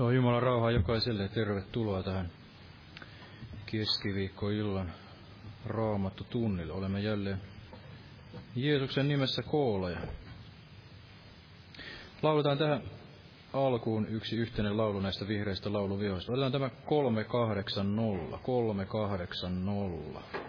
Joo, Jumalan rauhaa jokaiselle ja tervetuloa tähän keskiviikkoillan raamattu tunnille. Olemme jälleen Jeesuksen nimessä koolla ja lauletaan tähän alkuun yksi yhteinen laulu näistä vihreistä lauluvioista. Otetaan tämä 380, 380.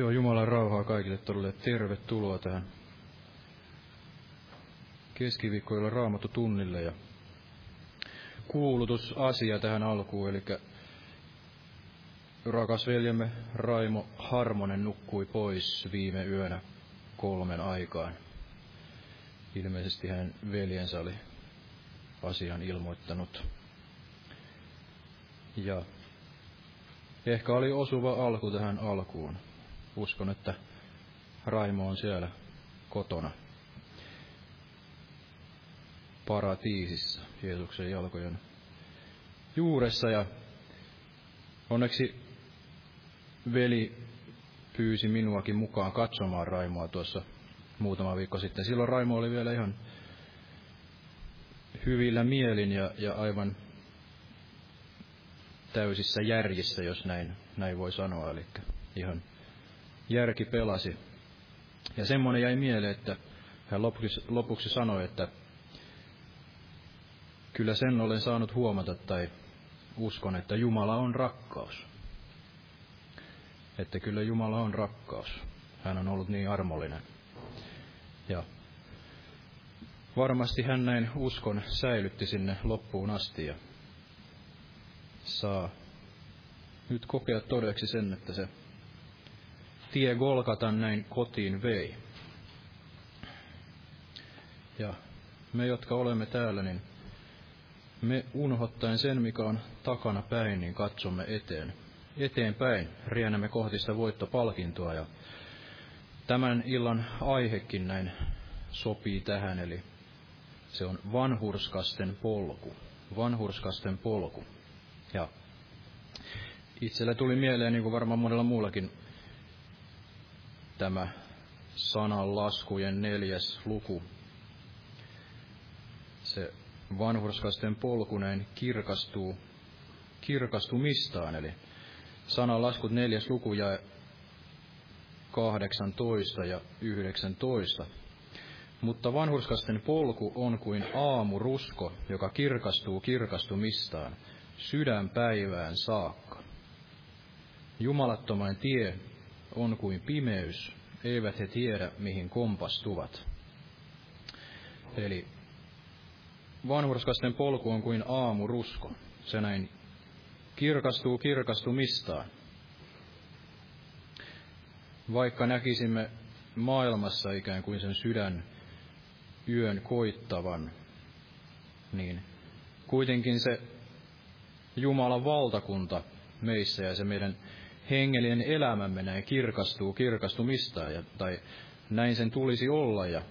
Joo, Jumalan rauhaa kaikille todelle. Tervetuloa tähän keskiviikkoilla raamattu tunnille ja kuulutusasia tähän alkuun, eli rakas veljemme Raimo Harmonen nukkui pois viime yönä kolmen aikaan. Ilmeisesti hänen veljensä oli asian ilmoittanut. Ja ehkä oli osuva alku tähän alkuun uskon, että Raimo on siellä kotona paratiisissa Jeesuksen jalkojen juuressa ja onneksi veli pyysi minuakin mukaan katsomaan Raimoa tuossa muutama viikko sitten. Silloin Raimo oli vielä ihan hyvillä mielin ja, ja aivan täysissä järjissä, jos näin, näin voi sanoa. Eli ihan järki pelasi. Ja semmoinen jäi mieleen, että hän lopuksi, lopuksi sanoi, että kyllä sen olen saanut huomata tai uskon, että Jumala on rakkaus. Että kyllä Jumala on rakkaus. Hän on ollut niin armollinen. Ja varmasti hän näin uskon säilytti sinne loppuun asti ja saa nyt kokea todeksi sen, että se tie Golgatan näin kotiin vei. Ja me, jotka olemme täällä, niin me unohtaen sen, mikä on takana päin, niin katsomme eteen. Eteenpäin riennämme kohti sitä voittopalkintoa ja tämän illan aihekin näin sopii tähän, eli se on vanhurskasten polku. Vanhurskasten polku. Ja Itselle tuli mieleen, niin kuin varmaan monella muullakin, tämä sanan laskujen neljäs luku. Se vanhurskasten polku näin kirkastuu, kirkastumistaan, eli sanan laskut neljäs luku ja 18 ja 19. Mutta vanhurskasten polku on kuin aamurusko, joka kirkastuu kirkastumistaan sydänpäivään saakka. Jumalattoman tie on kuin pimeys, eivät he tiedä, mihin kompastuvat. Eli vanhurskasten polku on kuin aamurusko. Se näin kirkastuu kirkastumistaan. Vaikka näkisimme maailmassa ikään kuin sen sydän yön koittavan, niin kuitenkin se Jumalan valtakunta meissä ja se meidän hengellinen elämämme näin kirkastuu kirkastumista, ja, tai näin sen tulisi olla, ja,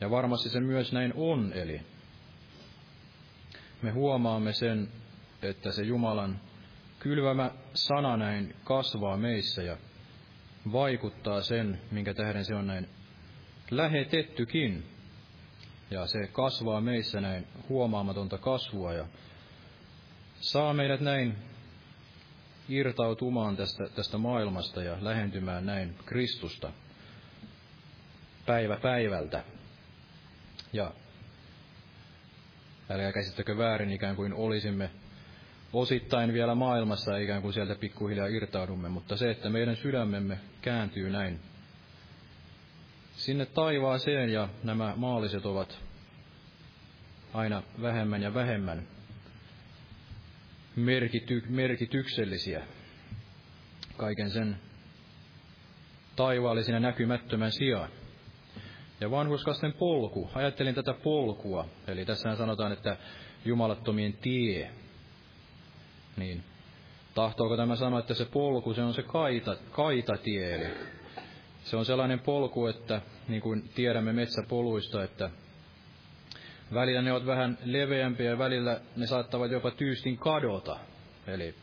ja varmasti se myös näin on, eli me huomaamme sen, että se Jumalan kylvämä sana näin kasvaa meissä ja vaikuttaa sen, minkä tähden se on näin lähetettykin. Ja se kasvaa meissä näin huomaamatonta kasvua ja saa meidät näin irtautumaan tästä, tästä maailmasta ja lähentymään näin Kristusta päivä päivältä. Ja älkää käsittäkö väärin, ikään kuin olisimme osittain vielä maailmassa, ikään kuin sieltä pikkuhiljaa irtaudumme, mutta se, että meidän sydämemme kääntyy näin sinne taivaaseen ja nämä maalliset ovat aina vähemmän ja vähemmän merkity, merkityksellisiä kaiken sen taivaallisina näkymättömän sijaan. Ja vanhuskasten polku, ajattelin tätä polkua, eli tässä sanotaan, että jumalattomien tie, niin tahtooko tämä sanoa, että se polku, se on se kaita, kaitatie, eli se on sellainen polku, että niin kuin tiedämme metsäpoluista, että välillä ne ovat vähän leveämpiä ja välillä ne saattavat jopa tyystin kadota. Eli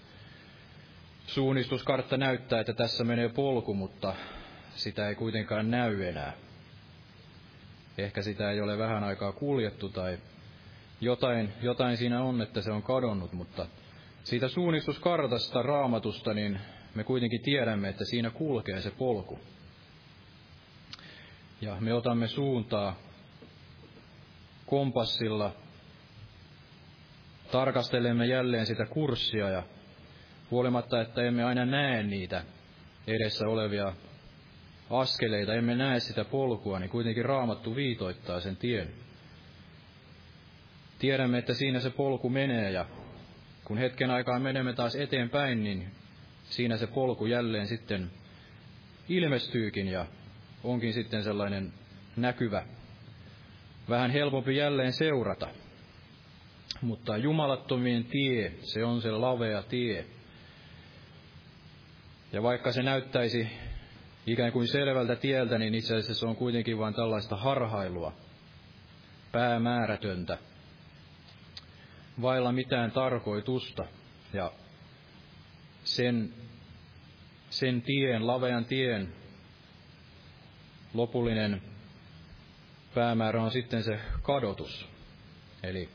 suunnistuskartta näyttää, että tässä menee polku, mutta sitä ei kuitenkaan näy enää. Ehkä sitä ei ole vähän aikaa kuljettu tai jotain, jotain siinä on, että se on kadonnut, mutta siitä suunnistuskartasta, raamatusta, niin me kuitenkin tiedämme, että siinä kulkee se polku. Ja me otamme suuntaa kompassilla, tarkastelemme jälleen sitä kurssia ja huolimatta, että emme aina näe niitä edessä olevia askeleita, emme näe sitä polkua, niin kuitenkin raamattu viitoittaa sen tien. Tiedämme, että siinä se polku menee ja kun hetken aikaa menemme taas eteenpäin, niin siinä se polku jälleen sitten ilmestyykin ja onkin sitten sellainen näkyvä, vähän helpompi jälleen seurata. Mutta jumalattomien tie, se on se lavea tie. Ja vaikka se näyttäisi ikään kuin selvältä tieltä, niin itse asiassa se on kuitenkin vain tällaista harhailua, päämäärätöntä, vailla mitään tarkoitusta. Ja sen, sen tien, lavean tien, lopullinen päämäärä on sitten se kadotus. Eli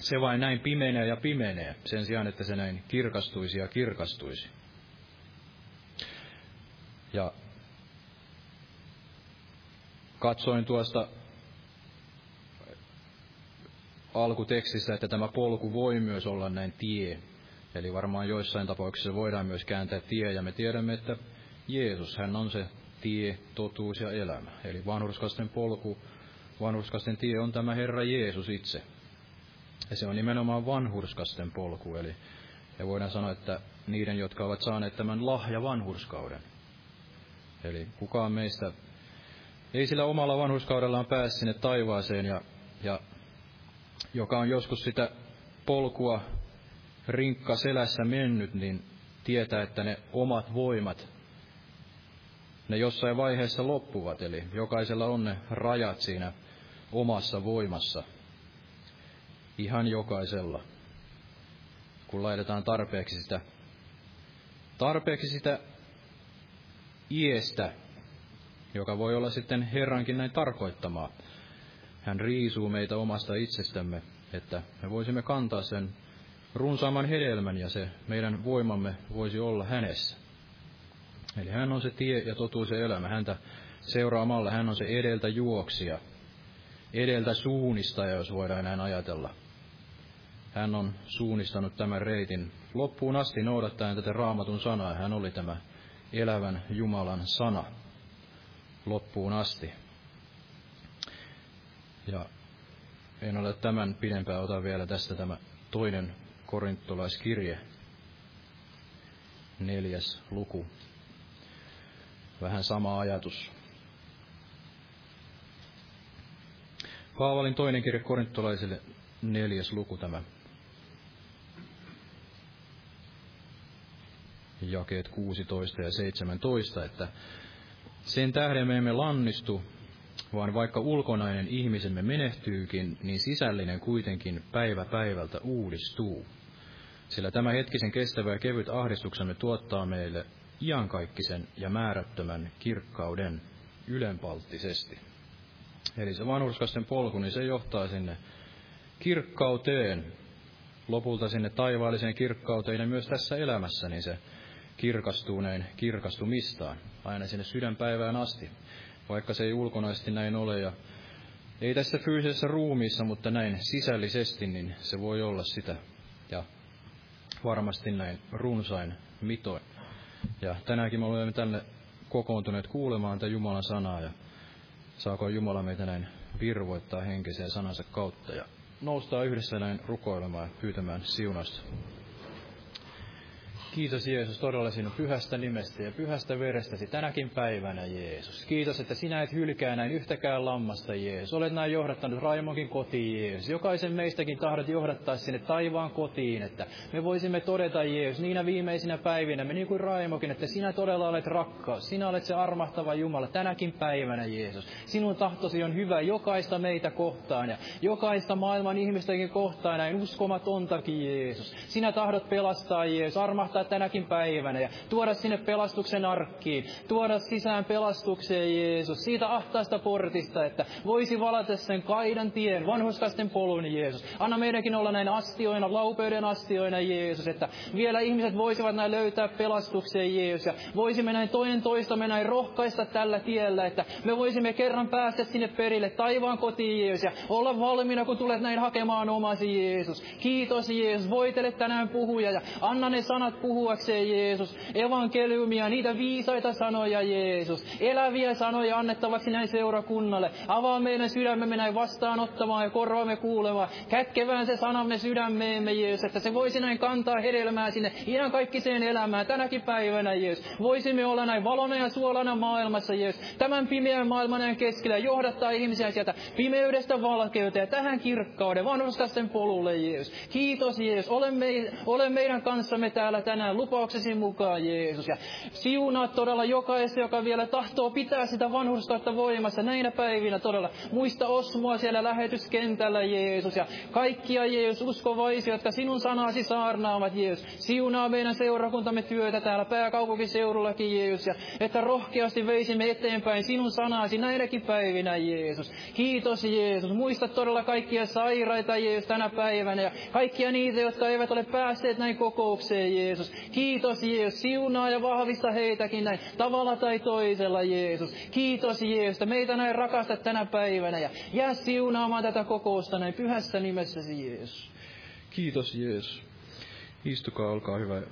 se vain näin pimenee ja pimenee, sen sijaan, että se näin kirkastuisi ja kirkastuisi. Ja katsoin tuosta alkutekstissä, että tämä polku voi myös olla näin tie. Eli varmaan joissain tapauksissa voidaan myös kääntää tie, ja me tiedämme, että Jeesus, hän on se tie, totuus ja elämä. Eli vanhurskasten polku, vanhurskasten tie on tämä Herra Jeesus itse. Ja se on nimenomaan vanhurskasten polku, eli ja voidaan sanoa, että niiden, jotka ovat saaneet tämän lahja vanhurskauden. Eli kukaan meistä ei sillä omalla vanhurskaudellaan pääse sinne taivaaseen, ja, ja joka on joskus sitä polkua rinkka selässä mennyt, niin tietää, että ne omat voimat ne jossain vaiheessa loppuvat, eli jokaisella on ne rajat siinä omassa voimassa. Ihan jokaisella. Kun laitetaan tarpeeksi sitä tarpeeksi sitä iestä, joka voi olla sitten Herrankin näin tarkoittamaa. Hän riisuu meitä omasta itsestämme, että me voisimme kantaa sen runsaamman hedelmän ja se meidän voimamme voisi olla hänessä. Eli hän on se tie ja totuus ja elämä. Häntä seuraamalla hän on se edeltä juoksija, edeltä suunnistaja, jos voidaan näin ajatella. Hän on suunnistanut tämän reitin loppuun asti noudattaen tätä raamatun sanaa. Hän oli tämä elävän Jumalan sana loppuun asti. Ja en ole tämän pidempään, ota vielä tästä tämä toinen korintolaiskirje, neljäs luku. Vähän sama ajatus. Paavalin toinen kirja korintolaisille, neljäs luku tämä. Jakeet 16 ja 17, että sen tähden me emme lannistu, vaan vaikka ulkonainen ihmisemme menehtyykin, niin sisällinen kuitenkin päivä päivältä uudistuu. Sillä tämä hetkisen kestävä ja kevyt ahdistuksemme tuottaa meille iankaikkisen ja määrättömän kirkkauden ylenpalttisesti. Eli se vanhurskasten polku, niin se johtaa sinne kirkkauteen, lopulta sinne taivaalliseen kirkkauteen ja myös tässä elämässä, niin se kirkastuu näin kirkastumistaan, aina sinne sydänpäivään asti, vaikka se ei ulkonaisesti näin ole ja ei tässä fyysisessä ruumiissa, mutta näin sisällisesti, niin se voi olla sitä. Ja varmasti näin runsain mitoin. Ja tänäänkin me olemme tänne kokoontuneet kuulemaan tätä Jumalan sanaa ja saako Jumala meitä näin virvoittaa henkiseen sanansa kautta ja noustaa yhdessä näin rukoilemaan ja pyytämään siunasta. Kiitos Jeesus todella sinun pyhästä nimestä ja pyhästä verestäsi tänäkin päivänä, Jeesus. Kiitos, että sinä et hylkää näin yhtäkään lammasta, Jeesus. Olet näin johdattanut Raimonkin kotiin, Jeesus. Jokaisen meistäkin tahdot johdattaa sinne taivaan kotiin, että me voisimme todeta, Jeesus, niinä viimeisinä päivinä, me niin kuin Raimokin, että sinä todella olet rakkaus. Sinä olet se armahtava Jumala tänäkin päivänä, Jeesus. Sinun tahtosi on hyvä jokaista meitä kohtaan ja jokaista maailman ihmistäkin kohtaan, näin uskomatontakin, Jeesus. Sinä tahdot pelastaa, Jeesus, armahtaa tänäkin päivänä ja tuoda sinne pelastuksen arkkiin, tuoda sisään pelastukseen Jeesus, siitä ahtaasta portista, että voisi valata sen kaidan tien, vanhuskasten polun Jeesus. Anna meidänkin olla näin astioina, laupeuden astioina Jeesus, että vielä ihmiset voisivat näin löytää pelastukseen Jeesus ja voisimme näin toinen toistamme näin rohkaista tällä tiellä, että me voisimme kerran päästä sinne perille taivaan kotiin Jeesus ja olla valmiina, kun tulet näin hakemaan omasi Jeesus. Kiitos Jeesus, voitele tänään puhuja ja anna ne sanat puhua puhuakseen Jeesus, evankeliumia, niitä viisaita sanoja Jeesus, eläviä sanoja annettavaksi näin seurakunnalle. Avaa meidän sydämemme näin vastaanottamaan ja korvaamme kuulemaan. Kätkevään se sanamme sydämeemme Jeesus, että se voisi näin kantaa hedelmää sinne ihan kaikkiseen elämään tänäkin päivänä Jeesus. Voisimme olla näin valona ja suolana maailmassa Jeesus. Tämän pimeän maailman näin keskellä johdattaa ihmisiä sieltä pimeydestä valkeuteen ja tähän kirkkauden vanhuskasten polulle Jeesus. Kiitos Jeesus. Ole, me, ole meidän kanssamme täällä tänään tänään lupauksesi mukaan, Jeesus. Ja siunaa todella jokaista, joka vielä tahtoo pitää sitä vanhurskautta voimassa näinä päivinä todella. Muista Osmoa siellä lähetyskentällä, Jeesus. Ja kaikkia, Jeesus, uskovaisia, jotka sinun sanasi saarnaavat, Jeesus. Siunaa meidän seurakuntamme työtä täällä pääkaupunkiseudullakin, Jeesus. Ja että rohkeasti veisimme eteenpäin sinun sanasi näinäkin päivinä, Jeesus. Kiitos, Jeesus. Muista todella kaikkia sairaita, Jeesus, tänä päivänä. Ja kaikkia niitä, jotka eivät ole päässeet näin kokoukseen, Jeesus. Kiitos Jeesus, siunaa ja vahvista heitäkin näin tavalla tai toisella Jeesus. Kiitos Jeesus, meitä näin rakastat tänä päivänä ja jää siunaamaan tätä kokousta näin pyhässä nimessäsi Jeesus. Kiitos Jeesus. Istukaa, olkaa hyvä.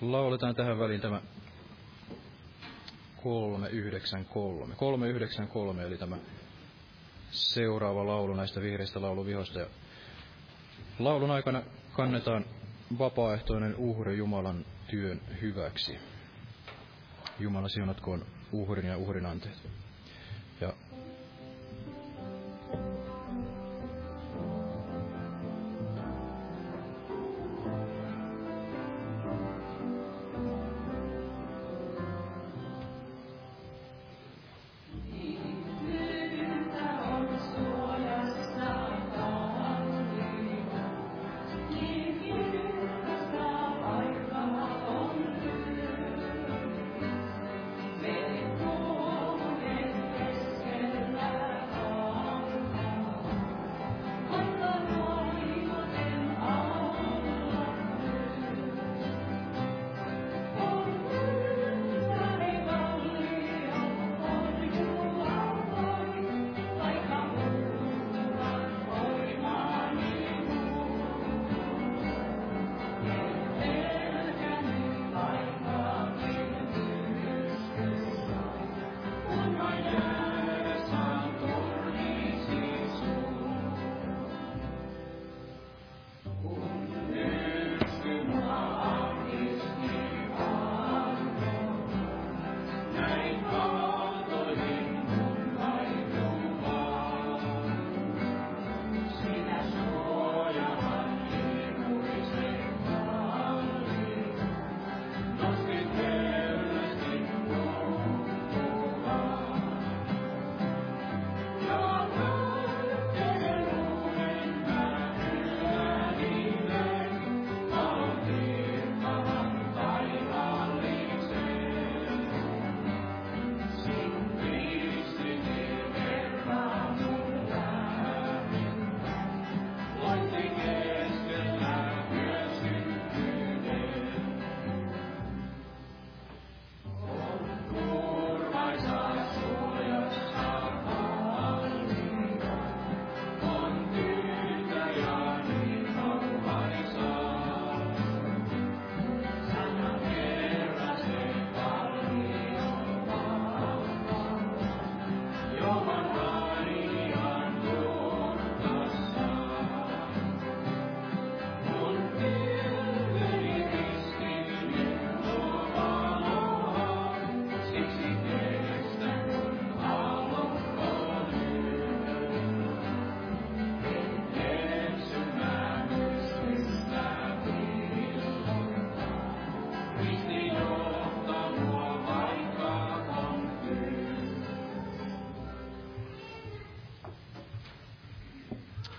Lauletaan tähän väliin tämä 393. 393 eli tämä seuraava laulu näistä vihreistä lauluvihosta. Ja laulun aikana kannetaan vapaaehtoinen uhri Jumalan työn hyväksi. Jumala siunatkoon uhrin ja uhrin anteet.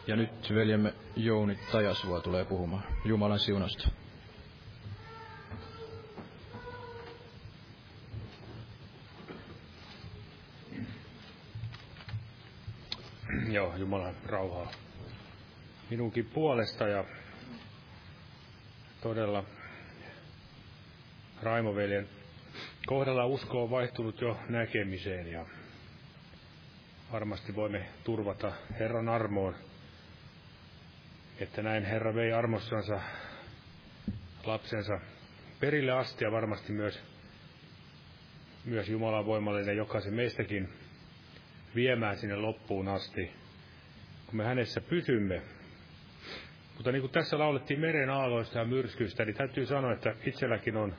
Ja nyt veljemme Jouni Tajasvuo tulee puhumaan Jumalan siunasta. Joo, Jumalan rauhaa minunkin puolesta ja todella Raimoveljen kohdalla usko on vaihtunut jo näkemiseen ja varmasti voimme turvata Herran armoon, että näin Herra vei armossansa lapsensa perille asti ja varmasti myös, myös Jumalan voimallinen jokaisen meistäkin viemään sinne loppuun asti, kun me hänessä pysymme. Mutta niin kuin tässä laulettiin meren aalloista ja myrskyistä, niin täytyy sanoa, että itselläkin on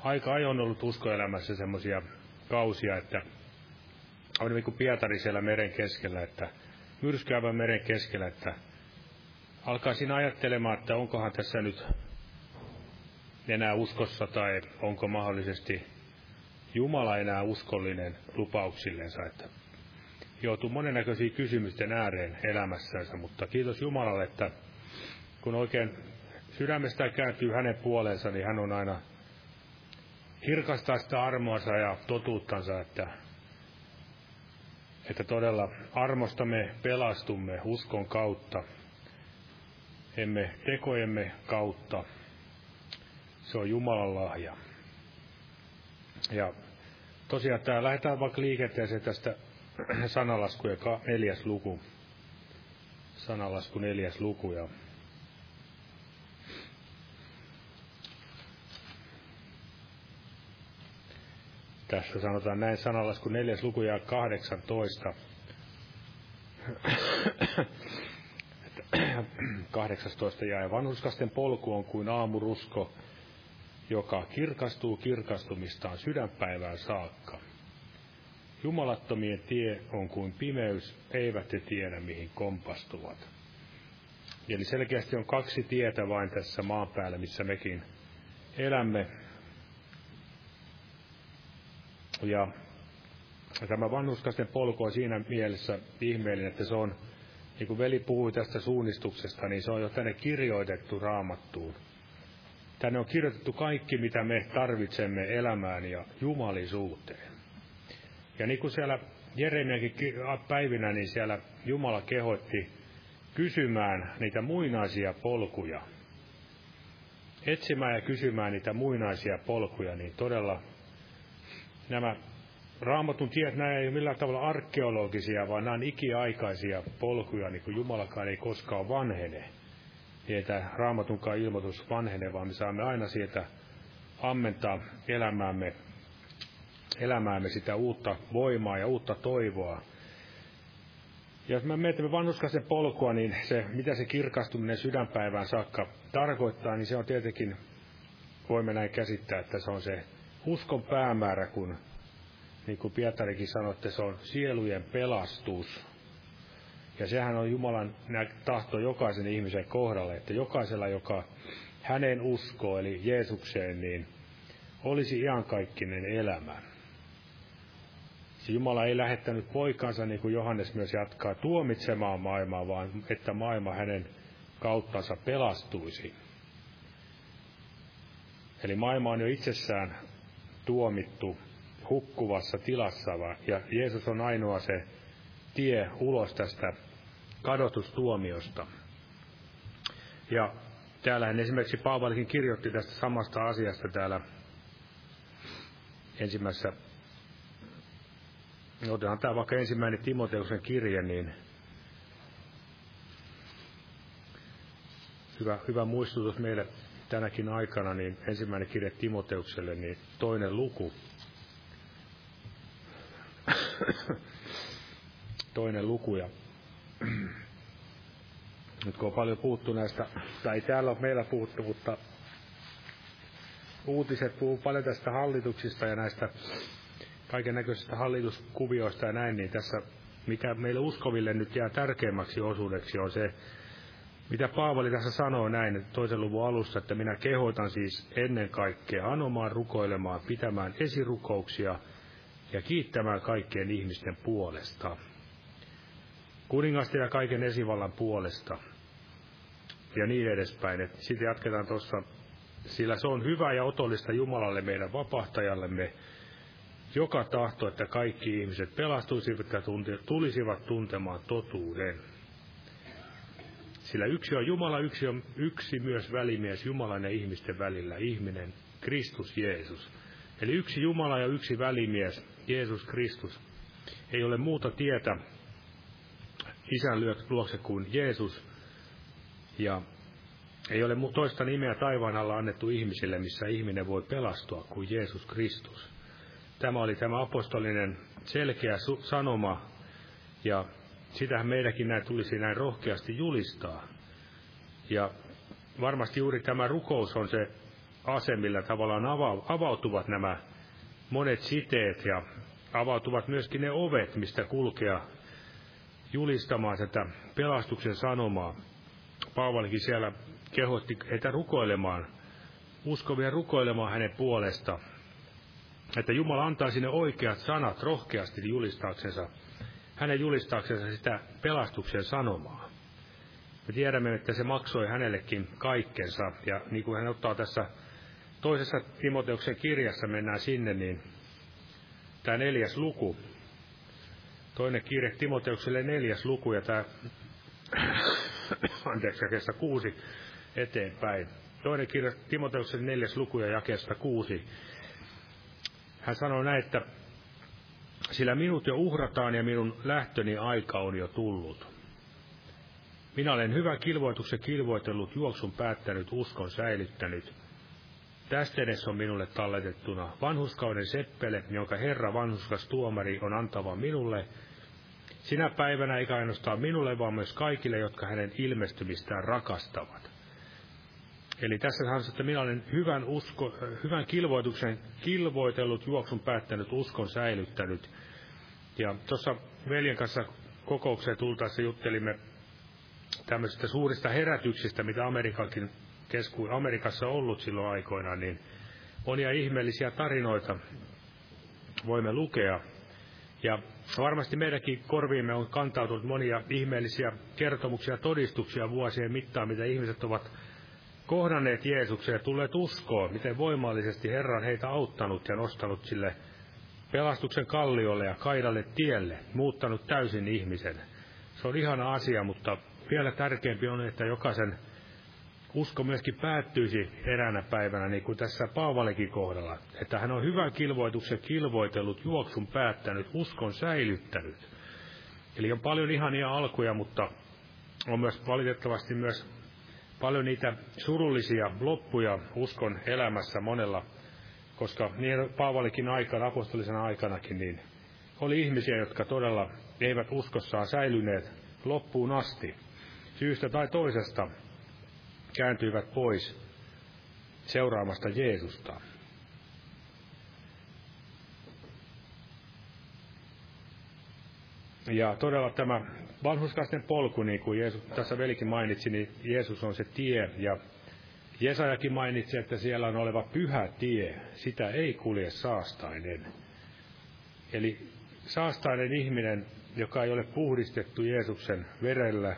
aika ajoin ollut uskoelämässä semmoisia kausia, että on niin kuin Pietari siellä meren keskellä, että myrskyävän meren keskellä, että alkaa siinä ajattelemaan, että onkohan tässä nyt enää uskossa tai onko mahdollisesti Jumala enää uskollinen lupauksillensa, että joutuu monennäköisiä kysymysten ääreen elämässänsä, mutta kiitos Jumalalle, että kun oikein sydämestä kääntyy hänen puoleensa, niin hän on aina kirkastaa sitä armoansa ja totuuttansa, että, että todella armosta me pelastumme uskon kautta, emme tekojemme kautta. Se on Jumalan lahja. Ja tosiaan tämä lähdetään vaikka liikenteeseen tästä sanalaskujen neljäs luku. Sanalasku neljäs luku. Ja Tässä sanotaan näin sanalasku neljäs luku ja 18. 18 ja vanhuskasten polku on kuin aamurusko, joka kirkastuu kirkastumistaan sydänpäivään saakka. Jumalattomien tie on kuin pimeys, eivät he tiedä mihin kompastuvat. Eli selkeästi on kaksi tietä vain tässä maan päällä, missä mekin elämme. Ja tämä vanhuskasten polku on siinä mielessä ihmeellinen, että se on, niin kuin veli puhui tästä suunnistuksesta, niin se on jo tänne kirjoitettu raamattuun. Tänne on kirjoitettu kaikki, mitä me tarvitsemme elämään ja jumalisuuteen. Ja niin kuin siellä Jeremiakin päivinä, niin siellä Jumala kehotti kysymään niitä muinaisia polkuja. Etsimään ja kysymään niitä muinaisia polkuja, niin todella nämä raamatun tiet, nämä ei ole millään tavalla arkeologisia, vaan nämä on ikiaikaisia polkuja, niin kuin Jumalakaan ei koskaan vanhene. Niin että raamatunkaan ilmoitus vanhene, vaan me saamme aina sieltä ammentaa elämäämme, elämäämme sitä uutta voimaa ja uutta toivoa. Ja jos me mietimme vanhuskaisen polkua, niin se, mitä se kirkastuminen sydänpäivään saakka tarkoittaa, niin se on tietenkin, voimme näin käsittää, että se on se uskon päämäärä, kun niin kuin Pietarikin sanoi, että se on sielujen pelastus. Ja sehän on Jumalan tahto jokaisen ihmisen kohdalle, että jokaisella, joka hänen uskoo, eli Jeesukseen, niin olisi iankaikkinen elämä. Jumala ei lähettänyt poikansa, niin kuin Johannes myös jatkaa, tuomitsemaan maailmaa, vaan että maailma hänen kauttansa pelastuisi. Eli maailma on jo itsessään tuomittu hukkuvassa tilassa, ja Jeesus on ainoa se tie ulos tästä kadotustuomiosta. Ja täällä esimerkiksi Paavalikin kirjoitti tästä samasta asiasta täällä ensimmäisessä, otetaan tämä vaikka ensimmäinen Timoteuksen kirje, niin hyvä, hyvä muistutus meille tänäkin aikana, niin ensimmäinen kirje Timoteukselle, niin toinen luku. toinen luku ja nyt kun on paljon puhuttu näistä, tai ei täällä ole meillä puhuttu, mutta uutiset puhuu paljon tästä hallituksista ja näistä kaiken näköisistä hallituskuvioista ja näin, niin tässä mikä meille uskoville nyt jää tärkeimmäksi osuudeksi on se, mitä Paavali tässä sanoo näin toisen luvun alussa, että minä kehotan siis ennen kaikkea anomaan, rukoilemaan, pitämään esirukouksia ja kiittämään kaikkien ihmisten puolesta. kuningasten ja kaiken esivallan puolesta ja niin edespäin. Et sitten jatketaan tuossa, sillä se on hyvä ja otollista Jumalalle meidän vapahtajallemme, joka tahto, että kaikki ihmiset pelastuisivat ja tulisivat tuntemaan totuuden. Sillä yksi on Jumala, yksi on yksi myös välimies Jumalan ja ihmisten välillä, ihminen, Kristus Jeesus. Eli yksi Jumala ja yksi välimies, Jeesus Kristus. Ei ole muuta tietä isän luokse kuin Jeesus. Ja ei ole toista nimeä taivaan alla annettu ihmisille, missä ihminen voi pelastua kuin Jeesus Kristus. Tämä oli tämä apostolinen selkeä sanoma, ja sitähän meidänkin näin tulisi näin rohkeasti julistaa. Ja varmasti juuri tämä rukous on se ase, millä tavallaan avautuvat nämä monet siteet ja avautuvat myöskin ne ovet, mistä kulkea julistamaan tätä pelastuksen sanomaa. Paavalikin siellä kehotti heitä rukoilemaan, uskovia rukoilemaan hänen puolesta, että Jumala antaa sinne oikeat sanat rohkeasti julistaaksensa, hänen julistaaksensa sitä pelastuksen sanomaa. Me tiedämme, että se maksoi hänellekin kaikkensa, ja niin kuin hän ottaa tässä toisessa Timoteuksen kirjassa, mennään sinne, niin tämä neljäs luku, toinen kirje Timoteukselle neljäs luku, ja tämä, anteeksi, jakeesta kuusi eteenpäin. Toinen kirja Timoteuksen neljäs luku ja jakeesta kuusi. Hän sanoo näin, että sillä minut jo uhrataan ja minun lähtöni aika on jo tullut. Minä olen hyvän kilvoituksen kilvoitellut, juoksun päättänyt, uskon säilyttänyt. Tästä edessä on minulle talletettuna vanhuskauden seppele, jonka Herra vanhuskas tuomari on antava minulle, sinä päivänä eikä ainoastaan minulle, vaan myös kaikille, jotka hänen ilmestymistään rakastavat. Eli tässä sanotaan, että minä olen hyvän, usko, hyvän kilvoituksen kilvoitellut, juoksun päättänyt, uskon säilyttänyt. Ja tuossa veljen kanssa kokoukseen tultaessa juttelimme tämmöisistä suurista herätyksistä, mitä Amerikakin kesku, Amerikassa ollut silloin aikoinaan, niin monia ihmeellisiä tarinoita voimme lukea. Ja varmasti meidänkin korviimme on kantautunut monia ihmeellisiä kertomuksia ja todistuksia vuosien mittaan, mitä ihmiset ovat kohdanneet Jeesuksen ja tulleet uskoon, miten voimallisesti Herra on heitä auttanut ja nostanut sille pelastuksen kalliolle ja kaidalle tielle, muuttanut täysin ihmisen. Se on ihana asia, mutta vielä tärkeämpi on, että jokaisen usko myöskin päättyisi eräänä päivänä, niin kuin tässä Paavalikin kohdalla, että hän on hyvän kilvoituksen kilvoitellut, juoksun päättänyt, uskon säilyttänyt. Eli on paljon ihania alkuja, mutta on myös valitettavasti myös paljon niitä surullisia loppuja uskon elämässä monella, koska niin Paavalikin aikana, apostolisena aikanakin, niin oli ihmisiä, jotka todella eivät uskossaan säilyneet loppuun asti. Syystä tai toisesta kääntyivät pois seuraamasta Jeesusta. Ja todella tämä vanhuskasten polku, niin kuin Jeesus, tässä velikin mainitsi, niin Jeesus on se tie. Ja Jesajakin mainitsi, että siellä on oleva pyhä tie. Sitä ei kulje saastainen. Eli saastainen ihminen, joka ei ole puhdistettu Jeesuksen verellä,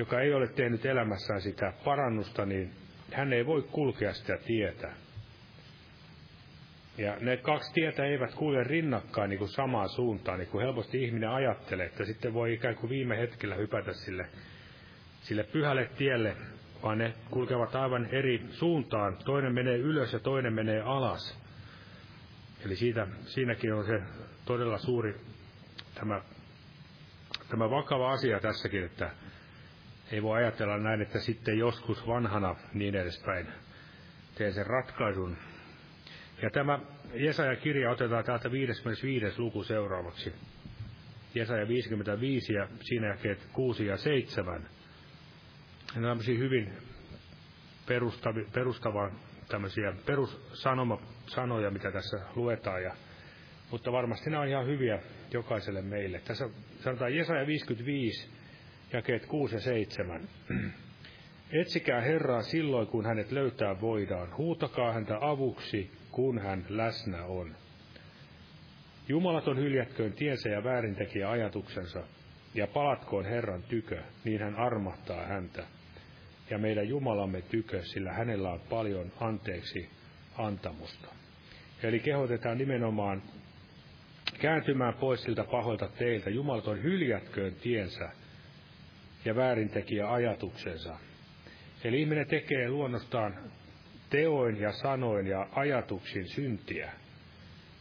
joka ei ole tehnyt elämässään sitä parannusta, niin hän ei voi kulkea sitä tietä. Ja ne kaksi tietä eivät kulje rinnakkain niin kuin samaan suuntaan, niin kuin helposti ihminen ajattelee, että sitten voi ikään kuin viime hetkellä hypätä sille, sille pyhälle tielle, vaan ne kulkevat aivan eri suuntaan. Toinen menee ylös ja toinen menee alas. Eli siitä, siinäkin on se todella suuri tämä, tämä vakava asia tässäkin, että ei voi ajatella näin, että sitten joskus vanhana niin edespäin teen sen ratkaisun. Ja tämä Jesaja-kirja otetaan täältä 55. luku seuraavaksi. Jesaja 55 ja siinä jakeet 6 ja 7. Ja nämä hyvin perustavi, perustavaa tämmöisiä perussanoja, mitä tässä luetaan. Ja, mutta varmasti nämä on ihan hyviä jokaiselle meille. Tässä sanotaan Jesaja 55, jakeet 6 ja 7. Etsikää Herraa silloin, kun hänet löytää voidaan. Huutakaa häntä avuksi, kun hän läsnä on. Jumalaton hyljätköön tiensä ja väärintekijä ajatuksensa. ja palatkoon Herran tykö, niin hän armahtaa häntä. Ja meidän Jumalamme tykö, sillä hänellä on paljon anteeksi antamusta. Eli kehotetaan nimenomaan kääntymään pois siltä pahoilta teiltä. Jumalaton hyljätköön tiensä ja väärintekijä ajatuksensa. Eli ihminen tekee luonnostaan teoin ja sanoin ja ajatuksin syntiä.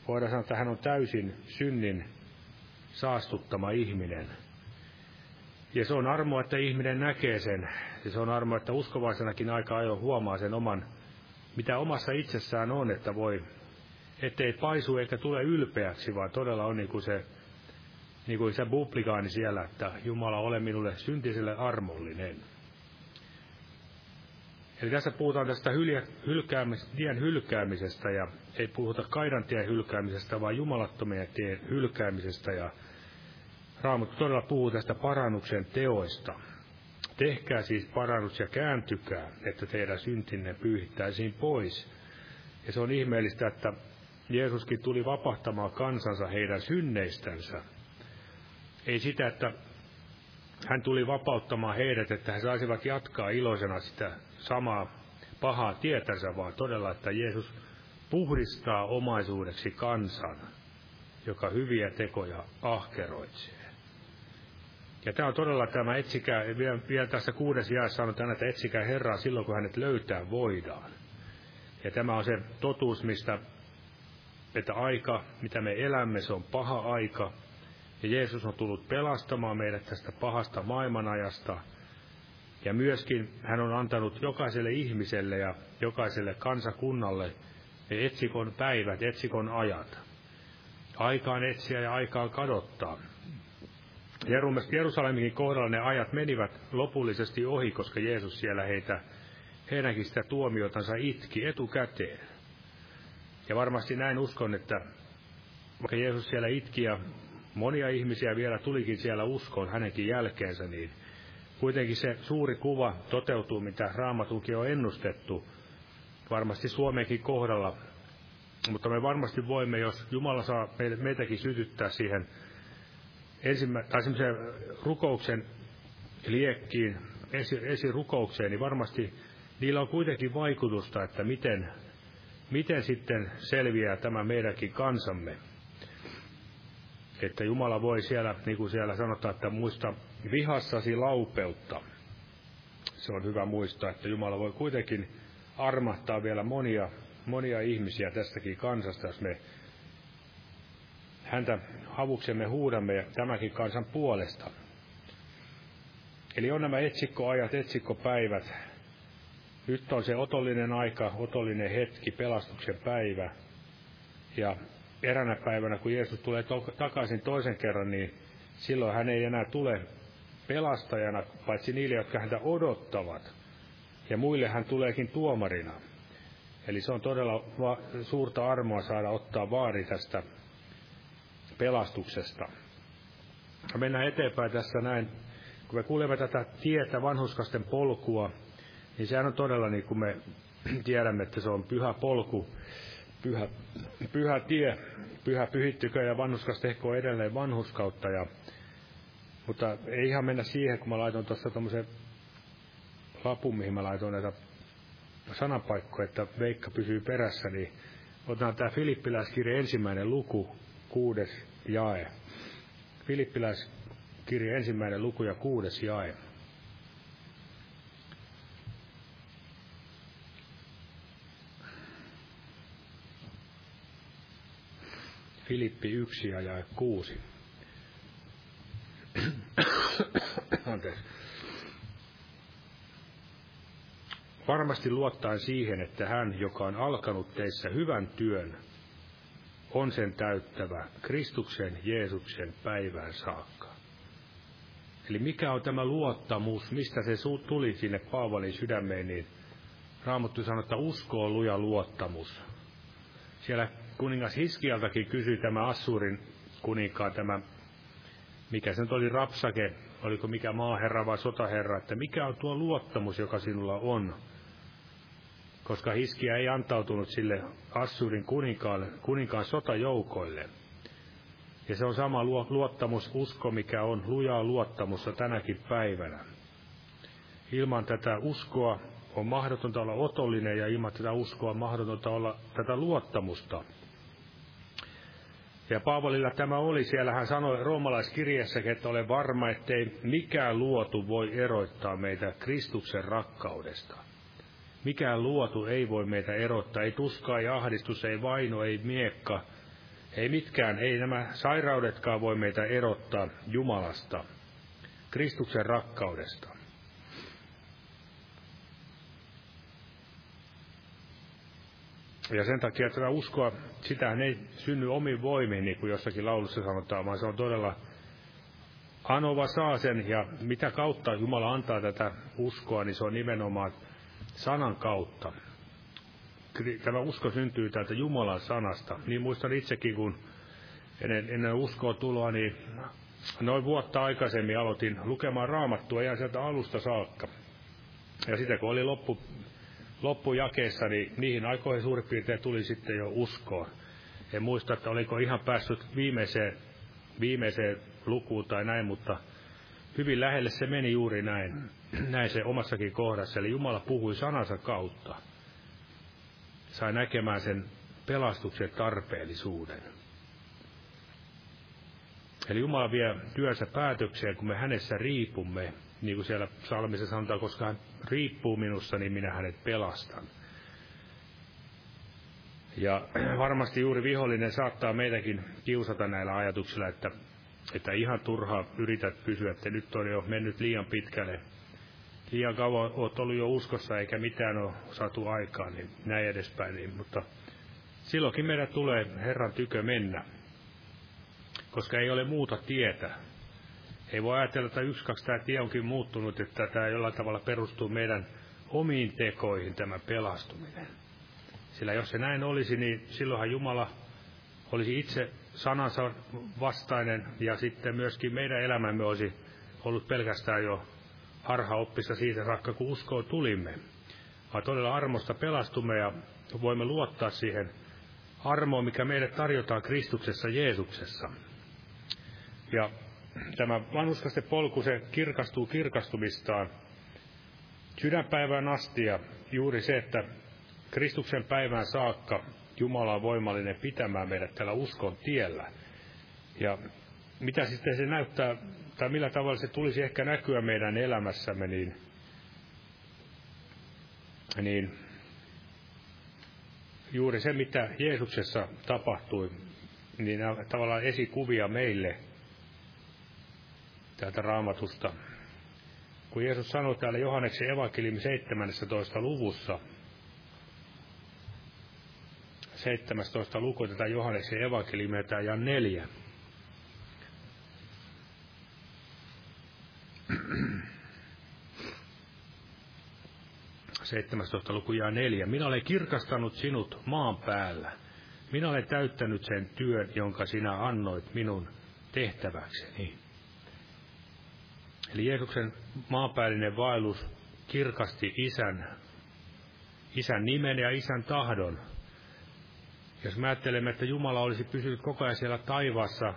Voidaan sanoa, että hän on täysin synnin saastuttama ihminen. Ja se on armo, että ihminen näkee sen. Ja se on armo, että uskovaisenakin aika ajoin huomaa sen oman, mitä omassa itsessään on, että voi, ettei paisu eikä tule ylpeäksi, vaan todella on niin kuin se, niin kuin se bublikaani siellä, että Jumala ole minulle syntiselle armollinen. Eli tässä puhutaan tästä hyljä, hylkäämis, tien hylkäämisestä ja ei puhuta kaidan tien hylkäämisestä, vaan jumalattomien tien hylkäämisestä. Ja Raamattu todella puhuu tästä parannuksen teoista. Tehkää siis parannus ja kääntykää, että teidän syntinne pyyhittäisiin pois. Ja se on ihmeellistä, että Jeesuskin tuli vapahtamaan kansansa heidän synneistänsä. Ei sitä, että hän tuli vapauttamaan heidät, että he saisivat jatkaa iloisena sitä samaa pahaa tietänsä, vaan todella, että Jeesus puhdistaa omaisuudeksi kansan, joka hyviä tekoja ahkeroitsee. Ja tämä on todella tämä etsikää, vielä, tässä kuudes jaessa sanotaan, että etsikää Herraa silloin, kun hänet löytää voidaan. Ja tämä on se totuus, mistä, että aika, mitä me elämme, se on paha aika. Ja Jeesus on tullut pelastamaan meidät tästä pahasta maailmanajasta. Ja myöskin hän on antanut jokaiselle ihmiselle ja jokaiselle kansakunnalle etsikon päivät, etsikon ajat. Aikaan etsiä ja aikaan kadottaa. Jerusaleminkin kohdalla ne ajat menivät lopullisesti ohi, koska Jeesus siellä heitä, heidänkin sitä tuomiotansa itki etukäteen. Ja varmasti näin uskon, että vaikka Jeesus siellä itki ja monia ihmisiä vielä tulikin siellä uskoon hänenkin jälkeensä, niin kuitenkin se suuri kuva toteutuu, mitä Raamatukin on ennustettu, varmasti Suomenkin kohdalla. Mutta me varmasti voimme, jos Jumala saa meitäkin sytyttää siihen ensimmä, tai rukouksen liekkiin, esi, esirukoukseen, niin varmasti niillä on kuitenkin vaikutusta, että miten, miten sitten selviää tämä meidänkin kansamme. Että Jumala voi siellä, niin kuin siellä sanotaan, että muista vihassasi laupeutta. Se on hyvä muistaa, että Jumala voi kuitenkin armahtaa vielä monia, monia ihmisiä tästäkin kansasta, jos me häntä havuksemme huudamme ja tämäkin kansan puolesta. Eli on nämä etsikkoajat, etsikkopäivät. Nyt on se otollinen aika, otollinen hetki, pelastuksen päivä. Ja eränä päivänä, kun Jeesus tulee to- takaisin toisen kerran, niin silloin hän ei enää tule pelastajana, paitsi niille, jotka häntä odottavat. Ja muille hän tuleekin tuomarina. Eli se on todella va- suurta armoa saada ottaa vaari tästä pelastuksesta. Mennään eteenpäin tässä näin. Kun me kuulemme tätä tietä, vanhuskasten polkua, niin sehän on todella niin kuin me tiedämme, että se on pyhä polku, pyhä, pyhä tie, pyhä pyhittykö ja vanhuskas tehkoo edelleen vanhuskautta. Ja, mutta ei ihan mennä siihen, kun mä laitoin tuossa tuommoisen lapun, mihin mä laitoin näitä sanapaikkoja, että Veikka pysyy perässä, niin otetaan tämä Filippiläiskirja ensimmäinen luku, kuudes jae. Filippiläiskirja ensimmäinen luku ja kuudes jae. Filippi 1 ja jae 6. Anteeksi. Varmasti luottaen siihen, että hän, joka on alkanut teissä hyvän työn, on sen täyttävä Kristuksen Jeesuksen päivään saakka. Eli mikä on tämä luottamus, mistä se tuli sinne Paavalin sydämeen, niin Raamattu sanoo, että usko on luja luottamus. Siellä kuningas Hiskialtakin kysyi tämä Assurin kuninkaan, tämä, mikä se nyt oli Rapsake, oliko mikä maaherra vai sotaherra, että mikä on tuo luottamus, joka sinulla on koska Hiskia ei antautunut sille Assurin kuninkaan, kuninkaan sotajoukoille. Ja se on sama luottamus, usko, mikä on lujaa luottamusta tänäkin päivänä. Ilman tätä uskoa on mahdotonta olla otollinen ja ilman tätä uskoa on mahdotonta olla tätä luottamusta. Ja Paavalilla tämä oli, siellä hän sanoi roomalaiskirjassakin, että olen varma, ettei mikään luotu voi eroittaa meitä Kristuksen rakkaudesta. Mikään luotu ei voi meitä erottaa, ei tuskaa, ei ahdistus, ei vaino, ei miekka, ei mitkään, ei nämä sairaudetkaan voi meitä erottaa Jumalasta, Kristuksen rakkaudesta. Ja sen takia tätä uskoa, sitähän ei synny omin voimiin, niin kuin jossakin laulussa sanotaan, vaan se on todella anova saa sen, ja mitä kautta Jumala antaa tätä uskoa, niin se on nimenomaan sanan kautta. Tämä usko syntyy täältä Jumalan sanasta. Niin muistan itsekin, kun ennen, ennen uskoa tuloa, niin noin vuotta aikaisemmin aloitin lukemaan raamattua ihan sieltä alusta saakka. Ja sitten kun oli loppu, loppujakeessa, niin niihin aikoihin suurin piirtein tuli sitten jo uskoa. En muista, että oliko ihan päässyt viimeiseen, viimeiseen lukuun tai näin, mutta hyvin lähelle se meni juuri näin, näin se omassakin kohdassa. Eli Jumala puhui sanansa kautta. Sai näkemään sen pelastuksen tarpeellisuuden. Eli Jumala vie työnsä päätökseen, kun me hänessä riipumme, niin kuin siellä psalmissa sanotaan, koska hän riippuu minussa, niin minä hänet pelastan. Ja varmasti juuri vihollinen saattaa meitäkin kiusata näillä ajatuksilla, että, että ihan turha yrität pysyä, että nyt on jo mennyt liian pitkälle. Liian kauan olet ollut jo uskossa eikä mitään ole saatu aikaan, niin näin edespäin. Niin, mutta silloinkin meidän tulee Herran tykö mennä, koska ei ole muuta tietä. Ei voi ajatella, että yksi, kaksi tämä tie onkin muuttunut, että tämä jollain tavalla perustuu meidän omiin tekoihin tämä pelastuminen. Sillä jos se näin olisi, niin silloinhan Jumala olisi itse sanansa vastainen ja sitten myöskin meidän elämämme olisi ollut pelkästään jo harhaoppissa siitä saakka, kun uskoon tulimme. Vaan todella armosta pelastumme ja voimme luottaa siihen armoon, mikä meille tarjotaan Kristuksessa Jeesuksessa. Ja tämä vanhuskasten polku, se kirkastuu kirkastumistaan sydänpäivään asti ja juuri se, että Kristuksen päivään saakka Jumala on voimallinen pitämään meidät tällä uskon tiellä. Ja mitä sitten se näyttää, tai millä tavalla se tulisi ehkä näkyä meidän elämässämme, niin, niin juuri se, mitä Jeesuksessa tapahtui, niin tavallaan esikuvia meille – täältä raamatusta. Kun Jeesus sanoi täällä Johanneksen evankeliumi 17. luvussa, 17. luku tätä Johanneksen evankeliumia, tämä ja neljä. Seitsemästoista luku ja neljä. Minä olen kirkastanut sinut maan päällä. Minä olen täyttänyt sen työn, jonka sinä annoit minun tehtäväkseni. Eli Jeesuksen maapäällinen vaellus kirkasti isän, isän nimen ja isän tahdon. Jos me ajattelemme, että Jumala olisi pysynyt koko ajan siellä taivaassa,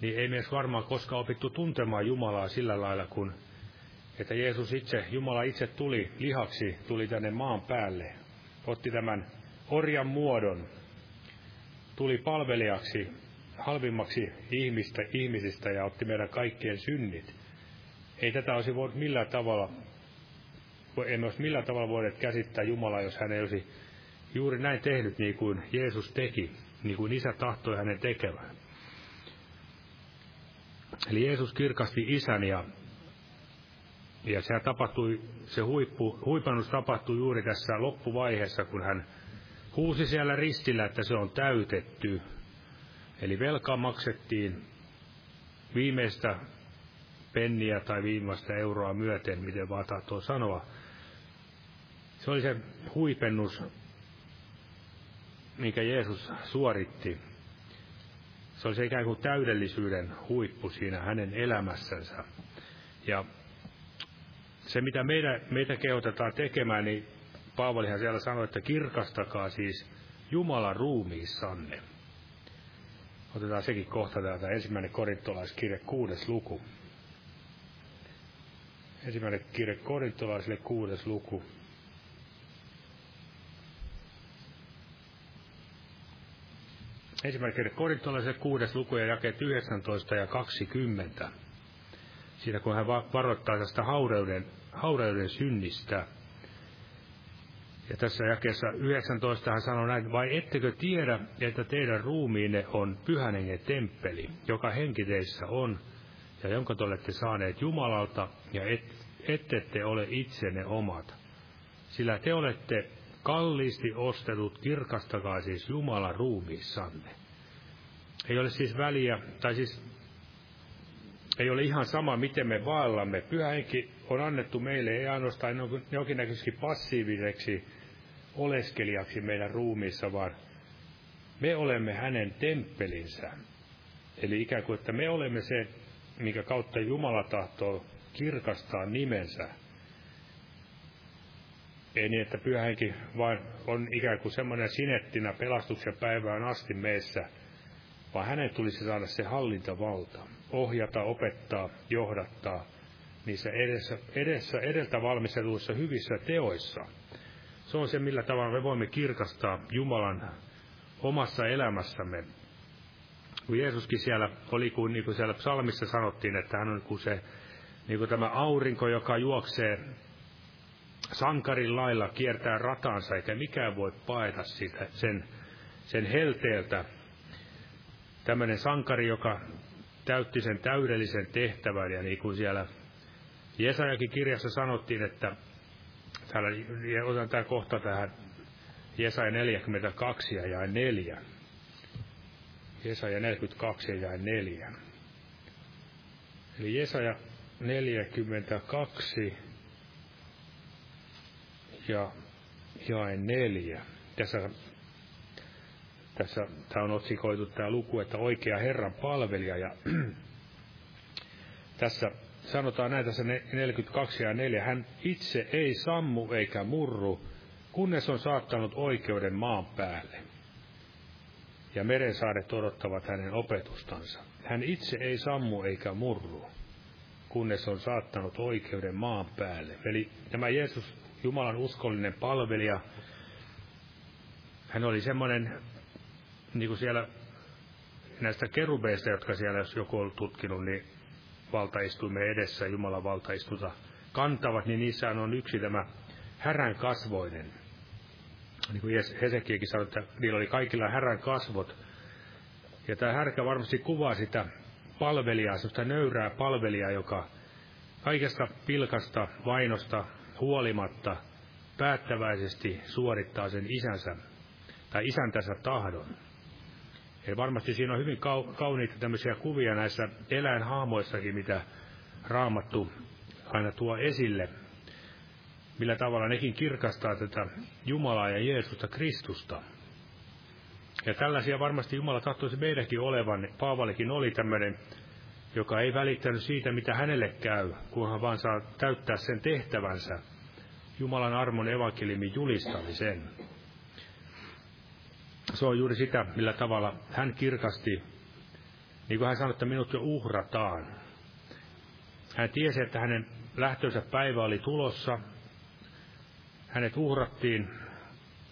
niin ei myös varmaan koskaan opittu tuntemaan Jumalaa sillä lailla, kun että Jeesus itse, Jumala itse tuli lihaksi, tuli tänne maan päälle, otti tämän orjan muodon, tuli palvelijaksi, halvimmaksi ihmistä, ihmisistä ja otti meidän kaikkien synnit. Ei tätä olisi voinut millään tavalla, emme olisi millään tavalla voineet käsittää Jumalaa, jos hän ei olisi juuri näin tehnyt niin kuin Jeesus teki, niin kuin isä tahtoi hänen tekevän. Eli Jeesus kirkasti isän ja, ja se tapahtui, se huippu, huipannus tapahtui juuri tässä loppuvaiheessa, kun hän huusi siellä ristillä, että se on täytetty. Eli velkaa maksettiin viimeistä penniä tai viimeistä euroa myöten, miten vaan tahtoo sanoa. Se oli se huipennus, minkä Jeesus suoritti. Se oli se ikään kuin täydellisyyden huippu siinä hänen elämässänsä. Ja se, mitä meitä, meitä kehotetaan tekemään, niin Paavalihan siellä sanoi, että kirkastakaa siis Jumalan ruumiissanne. Otetaan sekin kohta täältä. Ensimmäinen korintolaiskirje, kuudes luku. Ensimmäinen kirje korintolaisille, kuudes luku. Ensimmäinen kirje korintolaisille, kuudes luku ja jakeet 19 ja 20. Siinä kun hän varoittaa tästä haureuden, haureuden synnistä. Ja tässä jakeessa 19 hän sanoo näin, vai ettekö tiedä, että teidän ruumiinne on pyhän temppeli, joka henki teissä on, ja jonka te olette saaneet Jumalalta, ja et, ette te ole itsenne omat. Sillä te olette kalliisti ostetut, kirkastakaa siis Jumalan ruumiissanne. Ei ole siis väliä, tai siis ei ole ihan sama, miten me vaellamme. Pyhä henki on annettu meille ei ainoastaan jonkinnäköisesti passiiviseksi oleskelijaksi meidän ruumiissa, vaan me olemme hänen temppelinsä. Eli ikään kuin, että me olemme se, mikä kautta Jumala tahtoo kirkastaa nimensä. Ei niin, että pyhänkin vain on ikään kuin semmoinen sinettinä pelastuksen päivään asti meissä, vaan hänen tulisi saada se hallintavalta, ohjata, opettaa, johdattaa niissä edessä, edessä edeltä valmisteluissa hyvissä teoissa – se on se, millä tavalla me voimme kirkastaa Jumalan omassa elämässämme. Kun Jeesuskin siellä oli, kun, niin kuin siellä psalmissa sanottiin, että hän on kuin se, niin kuin tämä aurinko, joka juoksee sankarin lailla, kiertää ratansa, eikä mikään voi paeta sitä, sen, sen helteeltä. Tämmöinen sankari, joka täytti sen täydellisen tehtävän, ja niin kuin siellä Jesajakin kirjassa sanottiin, että Täällä otan tämä kohta tähän Jesaja 42 ja jae 4. Jesaja 42 ja jae 4. Eli Jesaja 42 ja jae 4. Tässä, tässä tämä on otsikoitu tämä luku, että oikea Herran palvelija. Ja tässä sanotaan näitä se 42 ja 4, hän itse ei sammu eikä murru, kunnes on saattanut oikeuden maan päälle. Ja merensaaret odottavat hänen opetustansa. Hän itse ei sammu eikä murru, kunnes on saattanut oikeuden maan päälle. Eli tämä Jeesus, Jumalan uskollinen palvelija, hän oli semmoinen, niin kuin siellä näistä kerubeista, jotka siellä, jos joku on tutkinut, niin valtaistuimen edessä Jumalan valtaistuta kantavat, niin niissä on yksi tämä härän kasvoinen. Niin kuin Hesekiäkin sanoi, että niillä oli kaikilla härän kasvot. Ja tämä härkä varmasti kuvaa sitä palvelijaa, sitä nöyrää palvelijaa, joka kaikesta pilkasta, vainosta huolimatta päättäväisesti suorittaa sen isänsä tai isäntänsä tahdon. Eli varmasti siinä on hyvin kauniita tämmöisiä kuvia näissä eläinhaamoissakin, mitä raamattu aina tuo esille. Millä tavalla nekin kirkastaa tätä Jumalaa ja Jeesusta Kristusta. Ja tällaisia varmasti Jumala tahtoisi meidänkin olevan. Paavalikin oli tämmöinen, joka ei välittänyt siitä, mitä hänelle käy, kunhan vaan saa täyttää sen tehtävänsä. Jumalan armon evankeliumin julistamisen se on juuri sitä, millä tavalla hän kirkasti, niin kuin hän sanoi, että minut jo uhrataan. Hän tiesi, että hänen lähtönsä päivä oli tulossa, hänet uhrattiin,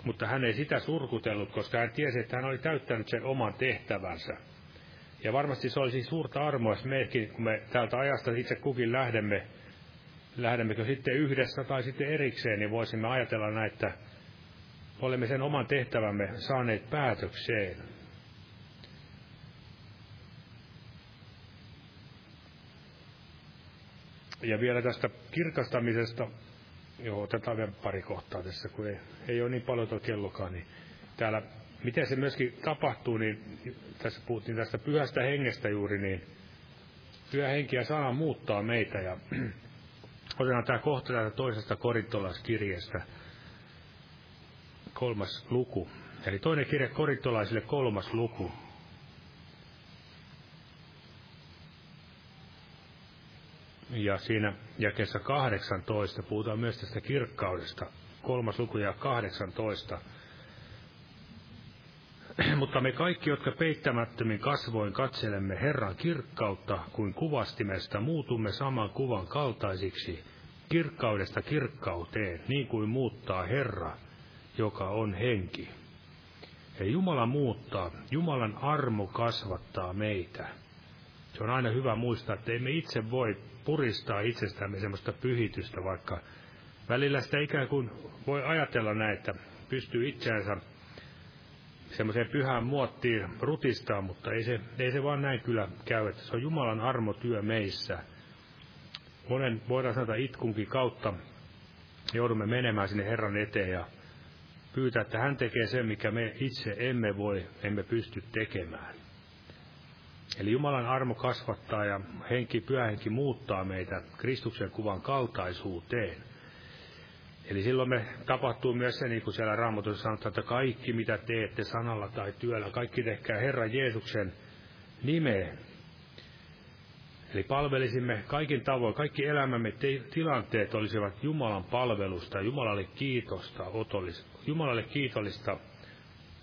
mutta hän ei sitä surkutellut, koska hän tiesi, että hän oli täyttänyt sen oman tehtävänsä. Ja varmasti se olisi suurta armoa, jos mekin, kun me täältä ajasta itse kukin lähdemme, lähdemmekö sitten yhdessä tai sitten erikseen, niin voisimme ajatella näitä, olemme sen oman tehtävämme saaneet päätökseen. Ja vielä tästä kirkastamisesta, joo, otetaan vielä pari kohtaa tässä, kun ei, ei ole niin paljon tuo kellokaan, niin täällä, miten se myöskin tapahtuu, niin tässä puhuttiin tästä pyhästä hengestä juuri, niin pyhä henki ja sana muuttaa meitä, ja otetaan tämä kohta täältä toisesta korintolaiskirjeestä, kolmas luku. Eli toinen kirja korintolaisille kolmas luku. Ja siinä jakessa 18 puhutaan myös tästä kirkkaudesta. Kolmas luku ja 18. Mutta me kaikki, jotka peittämättömin kasvoin katselemme Herran kirkkautta, kuin kuvastimesta muutumme saman kuvan kaltaisiksi, kirkkaudesta kirkkauteen, niin kuin muuttaa Herra, joka on henki. Ja Jumala muuttaa, Jumalan armo kasvattaa meitä. Se on aina hyvä muistaa, että emme itse voi puristaa itsestämme semmoista pyhitystä, vaikka välillä sitä ikään kuin voi ajatella näin, että pystyy itseänsä semmoiseen pyhään muottiin rutistaa, mutta ei se, ei se vaan näin kyllä käy, että se on Jumalan armotyö meissä. Monen voidaan sanoa itkunkin kautta joudumme menemään sinne Herran eteen ja pyytää, että hän tekee sen, mikä me itse emme voi, emme pysty tekemään. Eli Jumalan armo kasvattaa ja henki, pyhähenki muuttaa meitä Kristuksen kuvan kaltaisuuteen. Eli silloin me tapahtuu myös se, niin kuin siellä Raamatussa sanotaan, että kaikki mitä teette sanalla tai työllä, kaikki tehkää Herran Jeesuksen nimeen. Eli palvelisimme kaikin tavoin, kaikki elämämme te- tilanteet olisivat Jumalan palvelusta, Jumalalle kiitosta, otollis, Jumalalle kiitollista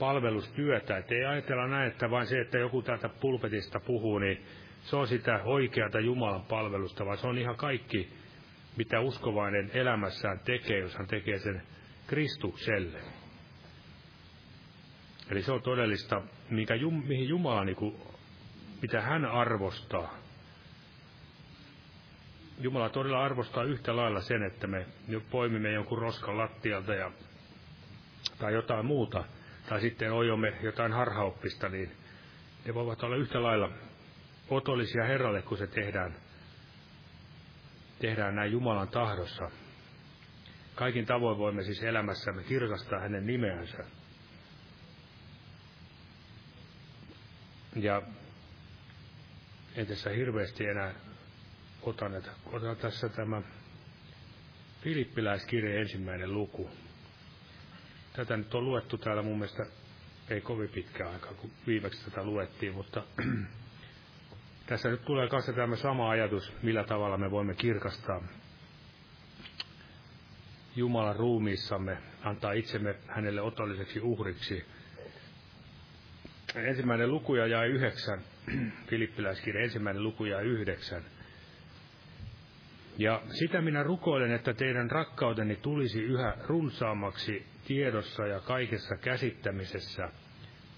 palvelustyötä. Että ei ajatella näin, että vain se, että joku täältä pulpetista puhuu, niin se on sitä oikeata Jumalan palvelusta, vaan se on ihan kaikki, mitä uskovainen elämässään tekee, jos hän tekee sen Kristukselle. Eli se on todellista, mikä, mihin Jumala, niin kuin, mitä hän arvostaa. Jumala todella arvostaa yhtä lailla sen, että me poimimme jonkun roskan lattialta ja, tai jotain muuta, tai sitten ojomme jotain harhaoppista, niin ne voivat olla yhtä lailla otollisia Herralle, kun se tehdään, tehdään näin Jumalan tahdossa. Kaikin tavoin voimme siis elämässämme kirkastaa hänen nimeänsä. Ja en tässä hirveästi enää otan, että otan tässä tämä Filippiläiskirja ensimmäinen luku. Tätä nyt on luettu täällä mun mielestä ei kovin pitkä aika, kun viimeksi tätä luettiin, mutta tässä nyt tulee kanssa tämä sama ajatus, millä tavalla me voimme kirkastaa Jumalan ruumiissamme, antaa itsemme hänelle otolliseksi uhriksi. Ensimmäinen luku ja jäi yhdeksän, Filippiläiskirja ensimmäinen luku ja yhdeksän. Ja sitä minä rukoilen, että teidän rakkauteni tulisi yhä runsaammaksi tiedossa ja kaikessa käsittämisessä,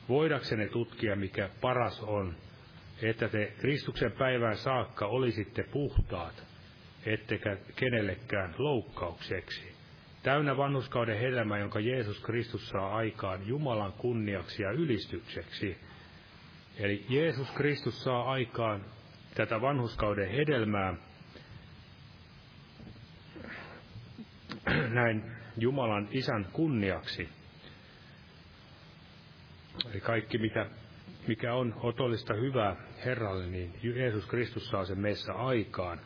voidaksenne tutkia, mikä paras on, että te Kristuksen päivään saakka olisitte puhtaat, ettekä kenellekään loukkaukseksi. Täynnä vanhuskauden hedelmä, jonka Jeesus Kristus saa aikaan Jumalan kunniaksi ja ylistykseksi. Eli Jeesus Kristus saa aikaan tätä vanhuskauden hedelmää, näin Jumalan isän kunniaksi. Eli kaikki, mikä, mikä on otollista hyvää Herralle, niin Jeesus Kristus saa sen meissä aikaan.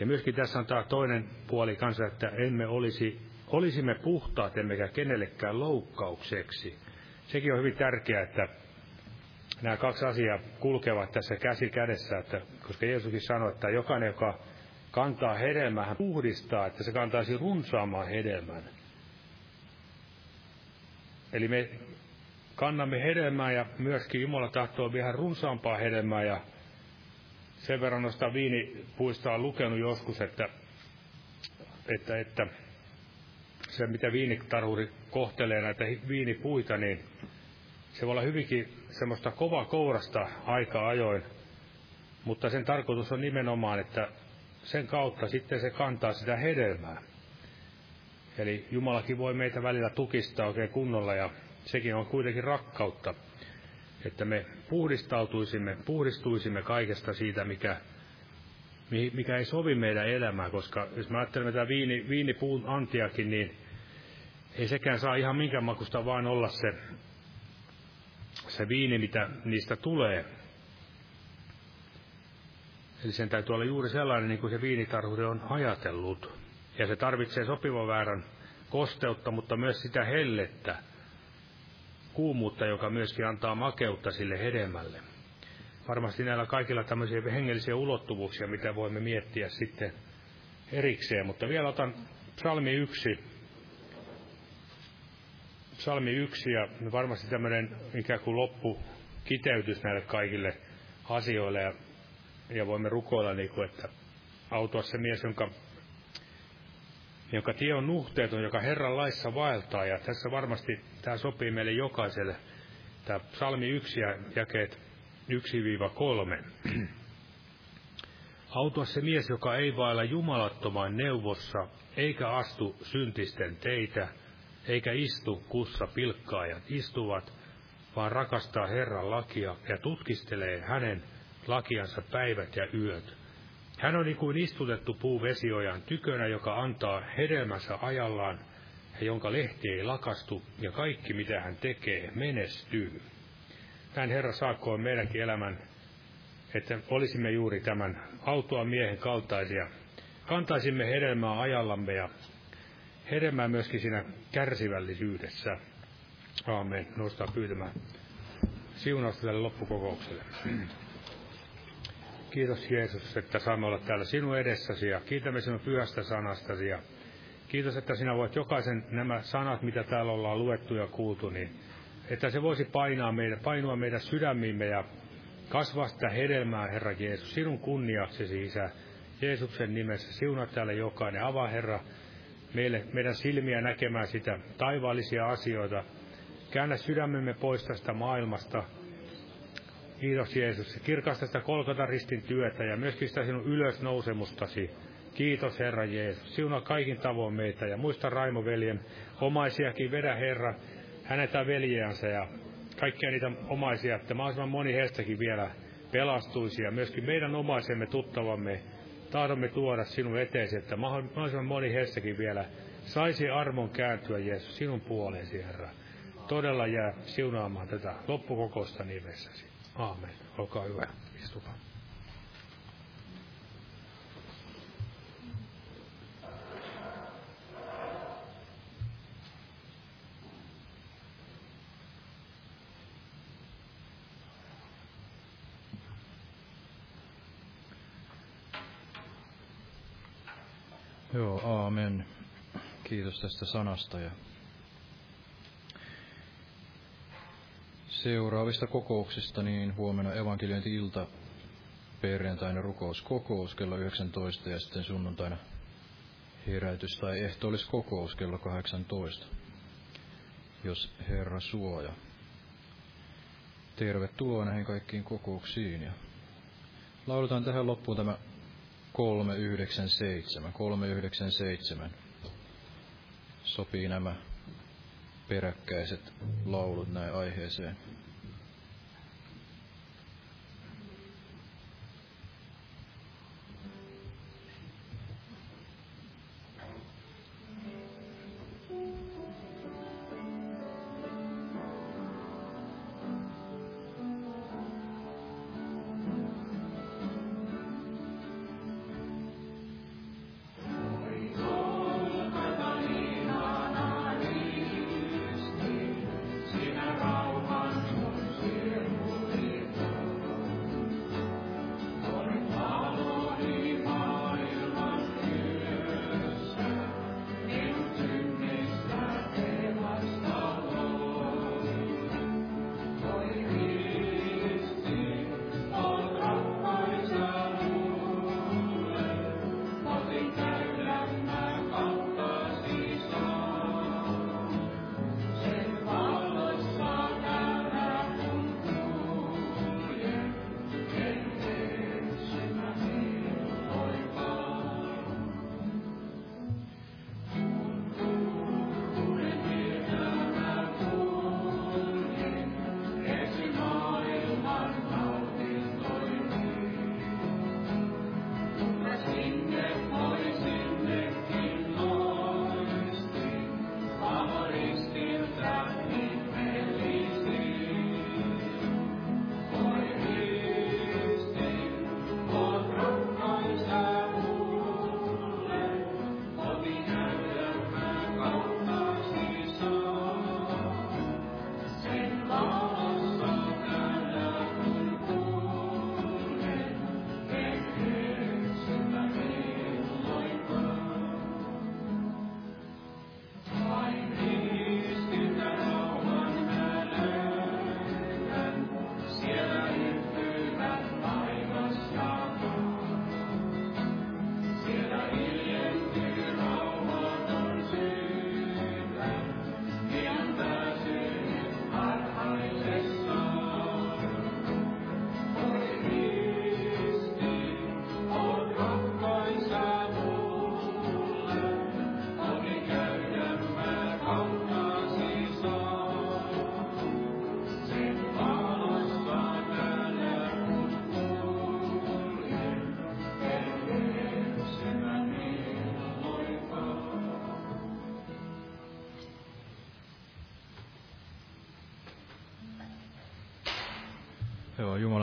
Ja myöskin tässä on tämä toinen puoli kanssa, että emme olisi, olisimme puhtaat, emmekä kenellekään loukkaukseksi. Sekin on hyvin tärkeää, että nämä kaksi asiaa kulkevat tässä käsi kädessä, että, koska Jeesuskin sanoi, että jokainen, joka kantaa hedelmää, hän puhdistaa, että se kantaisi runsaamman hedelmän. Eli me kannamme hedelmää ja myöskin Jumala tahtoo vielä runsaampaa hedelmää ja sen verran noista viinipuista on lukenut joskus, että, että, että se, mitä viinitarhuri kohtelee näitä viinipuita, niin se voi olla hyvinkin semmoista kova kourasta aika ajoin, mutta sen tarkoitus on nimenomaan, että sen kautta sitten se kantaa sitä hedelmää. Eli Jumalakin voi meitä välillä tukistaa oikein kunnolla ja sekin on kuitenkin rakkautta, että me puhdistautuisimme, puhdistuisimme kaikesta siitä, mikä, mikä ei sovi meidän elämään, koska jos me ajattelemme tätä viini, viinipuun antiakin, niin ei sekään saa ihan minkä makusta vaan olla se, se viini, mitä niistä tulee, Eli sen täytyy olla juuri sellainen, niin kuin se viinitarhuri on ajatellut. Ja se tarvitsee sopivan väärän kosteutta, mutta myös sitä hellettä, kuumuutta, joka myöskin antaa makeutta sille hedelmälle. Varmasti näillä kaikilla tämmöisiä hengellisiä ulottuvuuksia, mitä voimme miettiä sitten erikseen. Mutta vielä otan psalmi yksi. Salmi yksi ja varmasti tämmöinen ikään kuin loppu kiteytys näille kaikille asioille ja, ja voimme rukoilla, niin kuin, että autua se mies, jonka, jonka tie on nuhteeton, joka Herran laissa vaeltaa. Ja tässä varmasti tämä sopii meille jokaiselle. Tämä psalmi 1 ja jakeet 1-3. Autua se mies, joka ei vailla jumalattoman neuvossa, eikä astu syntisten teitä, eikä istu kussa pilkkaajat istuvat, vaan rakastaa Herran lakia ja tutkistelee hänen lakiansa päivät ja yöt. Hän on niin kuin istutettu puu vesiojan tykönä, joka antaa hedelmänsä ajallaan ja jonka lehti ei lakastu, ja kaikki mitä hän tekee menestyy. Näin Herra saakkoon meidänkin elämän, että olisimme juuri tämän autoa miehen kaltaisia. Kantaisimme hedelmää ajallamme ja hedelmää myöskin siinä kärsivällisyydessä. Aamen. Nostaa pyytämään siunausta tälle loppukokoukselle. Kiitos Jeesus, että saamme olla täällä sinun edessäsi ja kiitämme sinun pyhästä sanastasi ja kiitos, että sinä voit jokaisen nämä sanat, mitä täällä ollaan luettu ja kuultu, niin että se voisi painaa meidän, painua meidän sydämiimme ja kasvaa sitä hedelmää, Herra Jeesus, sinun kunniaksesi, Isä, Jeesuksen nimessä. Siunaa täällä jokainen. Avaa, Herra, meille, meidän silmiä näkemään sitä taivaallisia asioita. Käännä sydämemme pois tästä maailmasta. Kiitos Jeesus. Kirkasta sitä kolkata ristin työtä ja myöskin sitä sinun ylösnousemustasi. Kiitos Herra Jeesus. Siunaa kaikin tavoin meitä ja muista Raimo veljen omaisiakin. Vedä Herra hänetä veljeänsä ja kaikkia niitä omaisia, että mahdollisimman moni heistäkin vielä pelastuisi ja myöskin meidän omaisemme tuttavamme tahdomme tuoda sinun eteesi, että mahdollisimman moni heistäkin vielä saisi armon kääntyä Jeesus sinun puoleesi, Herra. Todella jää siunaamaan tätä loppukokousta nimessäsi. Aamen. Olkaa hyvä. Istukaa. Joo, aamen. Kiitos tästä sanasta ja seuraavista kokouksista, niin huomenna evankeliointi-ilta, perjantaina rukouskokous kello 19 ja sitten sunnuntaina herätys tai kokous kello 18, jos Herra suoja. Tervetuloa näihin kaikkiin kokouksiin ja lauletaan tähän loppuun tämä 397. 397. Sopii nämä peräkkäiset laulut näin aiheeseen.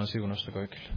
Jumalan siunasta kaikille.